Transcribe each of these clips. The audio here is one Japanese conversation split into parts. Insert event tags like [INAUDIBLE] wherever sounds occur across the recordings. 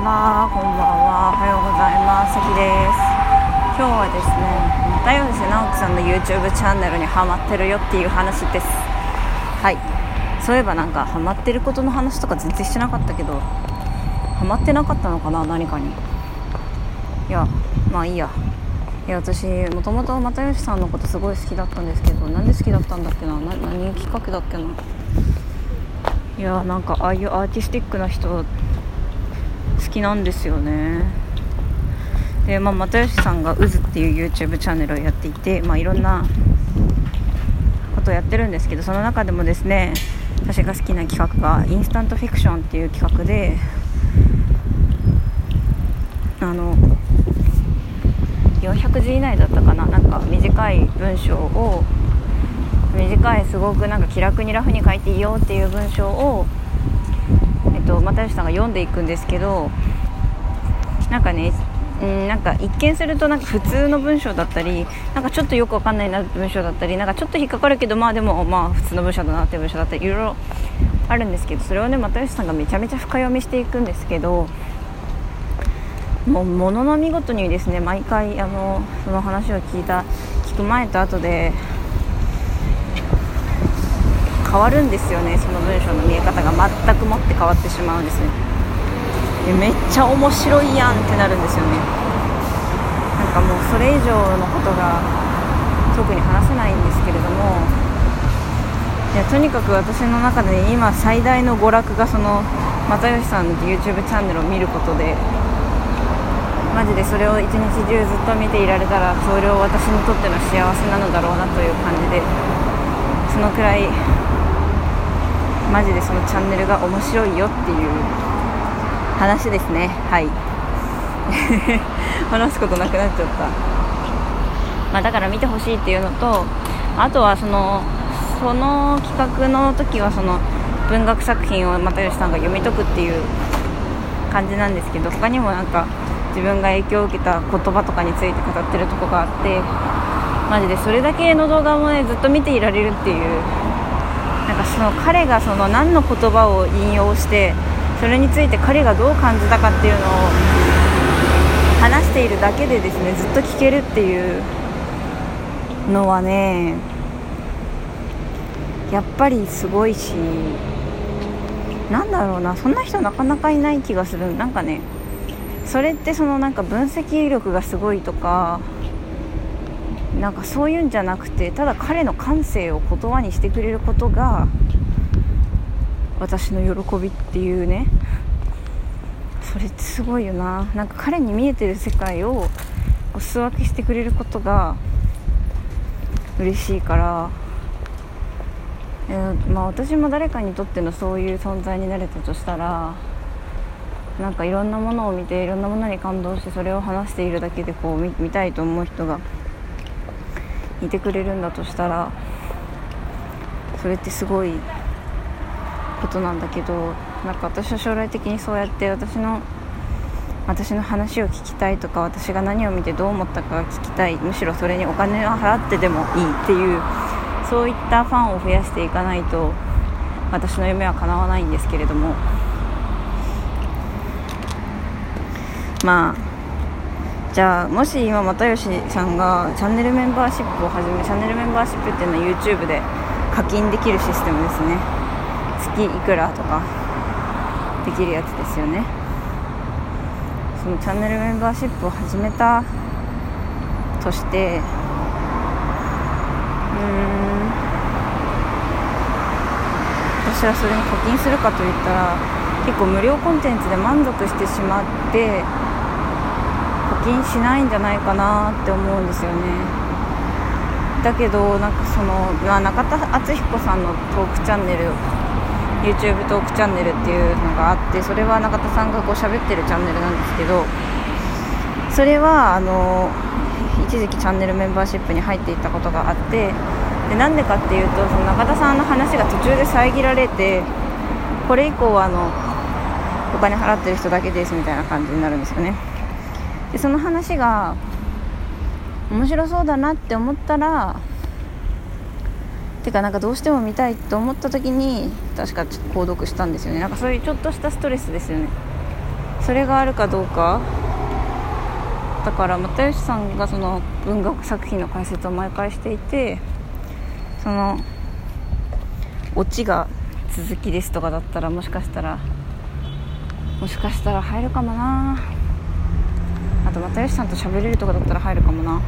こんばんは。おはようございます。さきです。今日はですね又吉直樹さんの YouTube チャンネルにハマってるよっていう話です。はい。そういえばなんかハマってることの話とか全然してなかったけどハマってなかったのかな何かに。いやまあいいや。いや私もともと又吉さんのことすごい好きだったんですけどなんで好きだったんだっけな何きっかけだっけな？いやなんかああいうアーティスティックな人きなんですよね。で、まあ、又吉さんが「渦」っていう YouTube チャンネルをやっていて、まあ、いろんなことをやってるんですけどその中でもですね私が好きな企画がインスタントフィクションっていう企画であの400字以内だったかななんか短い文章を短いすごくなんか気楽にラフに書いていいよっていう文章を、と、又吉さんが読んでいくんですけどなんかねんなんか一見するとなんか普通の文章だったりなんかちょっとよくわかんないな文章だったりなんかちょっと引っかかるけどまあでもまあ普通の文章だなっていう文章だったりいろいろあるんですけどそれをね又吉さんがめちゃめちゃ深読みしていくんですけどもうものの見事にですね毎回あのその話を聞いた聞く前と後で変わるんですよねその文章の見え方が全くもって変わってしまうんですね。でめっちゃ面白いやんってなるんですよね。なんかもうそれ以上のことが特に話せないんですけれどもいやとにかく私の中で今最大の娯楽がその又吉さんの YouTube チャンネルを見ることでマジでそれを一日中ずっと見ていられたらそれを私にとっての幸せなのだろうなという感じでそのくらいマジでそのチャンネルが面白いよっていう話ですね。はい。[LAUGHS] 話すことなくなっちゃった、まあ、だから見てほしいっていうのとあとはそのその企画の時はその文学作品を又吉さんが読み解くっていう感じなんですけど他にもなんか自分が影響を受けた言葉とかについて語ってるとこがあってマジでそれだけの動画もねずっと見ていられるっていうその彼がその何の言葉を引用してそれについて彼がどう感じたかっていうのを話しているだけでですねずっと聞けるっていうのはねやっぱりすごいしなんだろうなそんな人なかなかいない気がする。なんかねそれってそのなんか分析力がすごいとかなんかそういうんじゃなくてただ彼の感性を言葉にしてくれることが私の喜びっていうね。それってすごいよな。なんか彼に見えてる世界をお裾分けしてくれることが嬉しいから、えー、まあ、私も誰かにとってのそういう存在になれたとしたらなんかいろんなものを見ていろんなものに感動してそれを話しているだけでこう見たいと思う人がいてくれるんだとしたらそれってすごいことなんだけどなんか私は将来的にそうやって私の私の話を聞きたいとか私が何を見てどう思ったか聞きたい。むしろそれにお金を払ってでもいいっていうそういったファンを増やしていかないと私の夢は叶わないんですけれども。まあじゃあもし今又吉さんがチャンネルメンバーシップを始めチャンネルメンバーシップっていうのは YouTube で課金できるシステムですね。月いくらとかできるやつですよね。そのチャンネルメンバーシップを始めたとしてうん。私はそれに課金するかといったら結構無料コンテンツで満足してしまって金しないんじゃないかなって思うんですよね。だけどなんかその、まあ、中田敦彦さんのトークチャンネル YouTube トークチャンネルっていうのがあってそれは中田さんがこう喋ってるチャンネルなんですけどそれはあの一時期チャンネルメンバーシップに入っていったことがあってでなんでかっていうとその中田さんの話が途中で遮られてこれ以降はあのお金払ってる人だけですみたいな感じになるんですよね。でその話が面白そうだなって思ったらてかなんかどうしても見たいと思った時に確か購読したんですよね。なんかそういうちょっとしたストレスですよね。それがあるかどうか。だから又吉さんがその文学作品の解説を毎回していてそのオチが続きですとかだったらもしかしたらもしかしたら入るかもな。あと又吉さんと喋れるとかだったら入るかもな。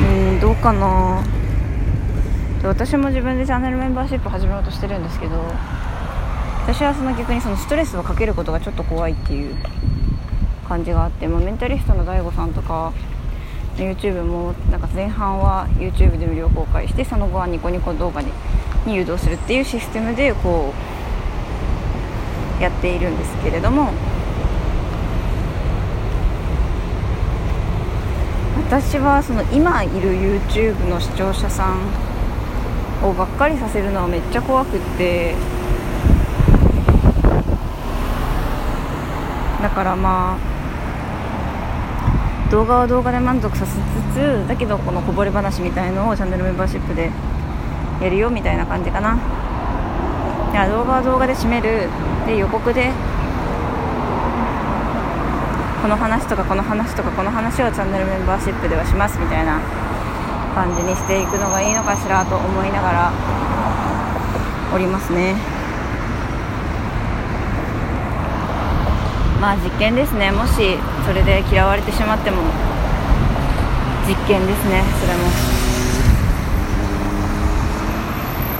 うんどうかな。私も自分でチャンネルメンバーシップ始めようとしてるんですけど私はその逆にそのストレスをかけることがちょっと怖いっていう感じがあって、まあ、メンタリストの DAIGO さんとか YouTube もなんか前半は YouTube で無料公開してその後はニコニコ動画にに誘導するっていうシステムでこうやっているんですけれども私はその今いる YouTube の視聴者さんをがっかりさせるのはめっちゃ怖くってだからまあ動画は動画で満足させつつだけどこのこぼれ話みたいのをチャンネルメンバーシップでやるよみたいな感じかな。や動画は動画で締める。で予告で。この話とかこの話とかこの話をチャンネルメンバーシップではしますみたいな感じにしていくのがいいのかしらと思いながらおりますね。まあ実験ですね。もしそれで嫌われてしまっても。実験ですね。それも。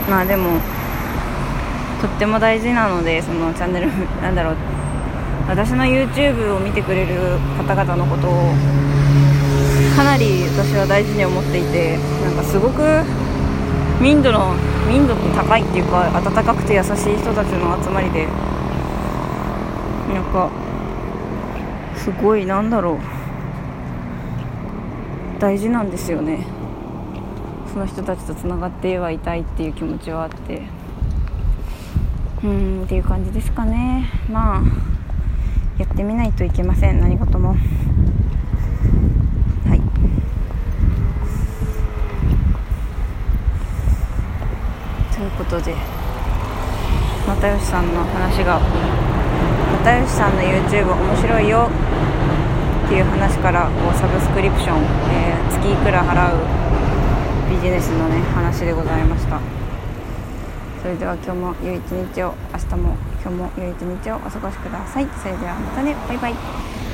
まあでもとっても大事なのでそのチャンネル [LAUGHS] なんだろう。私の YouTube を見てくれる方々のことをかなり私は大事に思っていてなんかすごく民度の民度って高いっていうか温かくて優しい人たちの集まりでなんかすごいなんだろう。大事なんですよね。その人たちとつながってはいたいっていう気持ちはあって。うんっていう感じですかね。まあやってみないといけません何事も。はい。ということで又吉さんの話が又吉さんの YouTube 面白いよっていう話からこうサブスクリプション、えー、月いくら払うビジネスのね話でございました。それでは今日も良い一日を明日も今日も良い一日をお過ごしください。それではまたね。バイバイ。